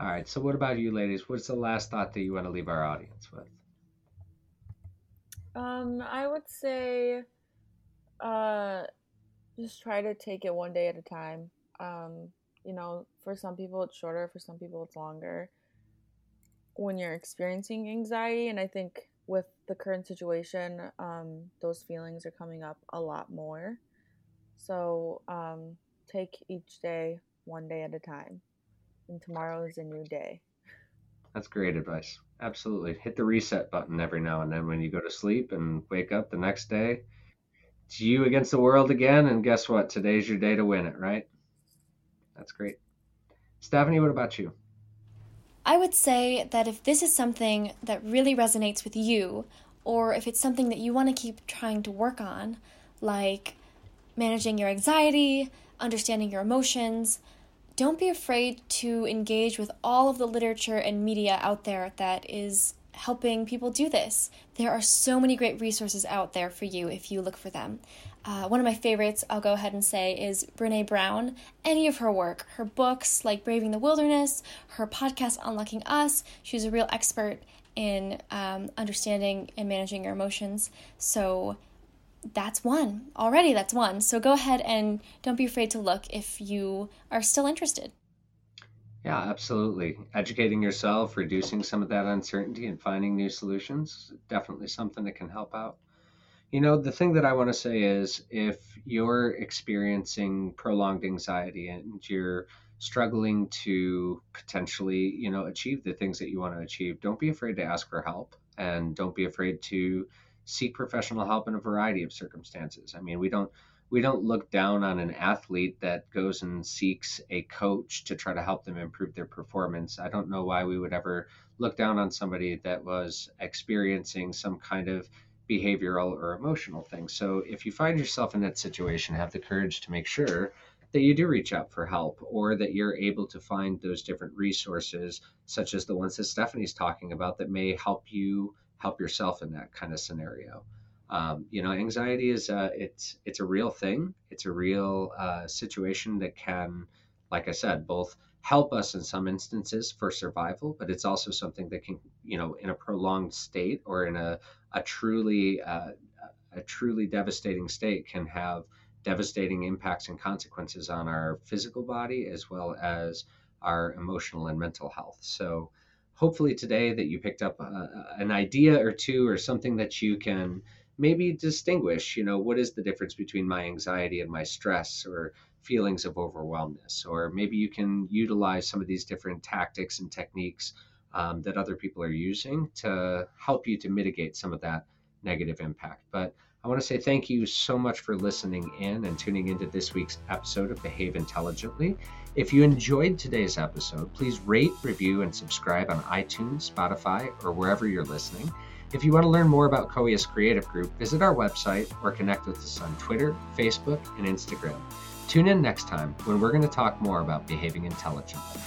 All right. So, what about you, ladies? What's the last thought that you want to leave our audience with? Um, I would say, uh, just try to take it one day at a time. Um, you know, for some people it's shorter, for some people it's longer. When you're experiencing anxiety, and I think with the current situation, um, those feelings are coming up a lot more. So um, take each day one day at a time, and tomorrow is a new day. That's great advice. Absolutely. Hit the reset button every now and then when you go to sleep and wake up the next day it's you against the world again, and guess what? Today's your day to win it, right? That's great. Stephanie, what about you? I would say that if this is something that really resonates with you, or if it's something that you want to keep trying to work on, like managing your anxiety, understanding your emotions, don't be afraid to engage with all of the literature and media out there that is helping people do this. There are so many great resources out there for you if you look for them. Uh, one of my favorites, I'll go ahead and say, is Brene Brown. Any of her work, her books like Braving the Wilderness, her podcast Unlocking Us, she's a real expert in um, understanding and managing your emotions. So that's one. Already, that's one. So go ahead and don't be afraid to look if you are still interested. Yeah, absolutely. Educating yourself, reducing some of that uncertainty, and finding new solutions definitely something that can help out. You know, the thing that I want to say is if you're experiencing prolonged anxiety and you're struggling to potentially, you know, achieve the things that you want to achieve, don't be afraid to ask for help and don't be afraid to seek professional help in a variety of circumstances. I mean, we don't we don't look down on an athlete that goes and seeks a coach to try to help them improve their performance. I don't know why we would ever look down on somebody that was experiencing some kind of behavioral or emotional thing. So if you find yourself in that situation, have the courage to make sure that you do reach out for help or that you're able to find those different resources, such as the ones that Stephanie's talking about, that may help you help yourself in that kind of scenario. Um, you know, anxiety is a, it's it's a real thing. It's a real uh, situation that can, like I said, both help us in some instances for survival, but it's also something that can, you know, in a prolonged state or in a a truly uh, a truly devastating state can have devastating impacts and consequences on our physical body as well as our emotional and mental health. So hopefully today that you picked up uh, an idea or two or something that you can maybe distinguish, you know, what is the difference between my anxiety and my stress or feelings of overwhelmness? Or maybe you can utilize some of these different tactics and techniques um, that other people are using to help you to mitigate some of that negative impact. But I want to say thank you so much for listening in and tuning into this week's episode of Behave Intelligently. If you enjoyed today's episode, please rate, review, and subscribe on iTunes, Spotify, or wherever you're listening. If you want to learn more about Coeus Creative Group, visit our website or connect with us on Twitter, Facebook, and Instagram. Tune in next time when we're going to talk more about behaving intelligently.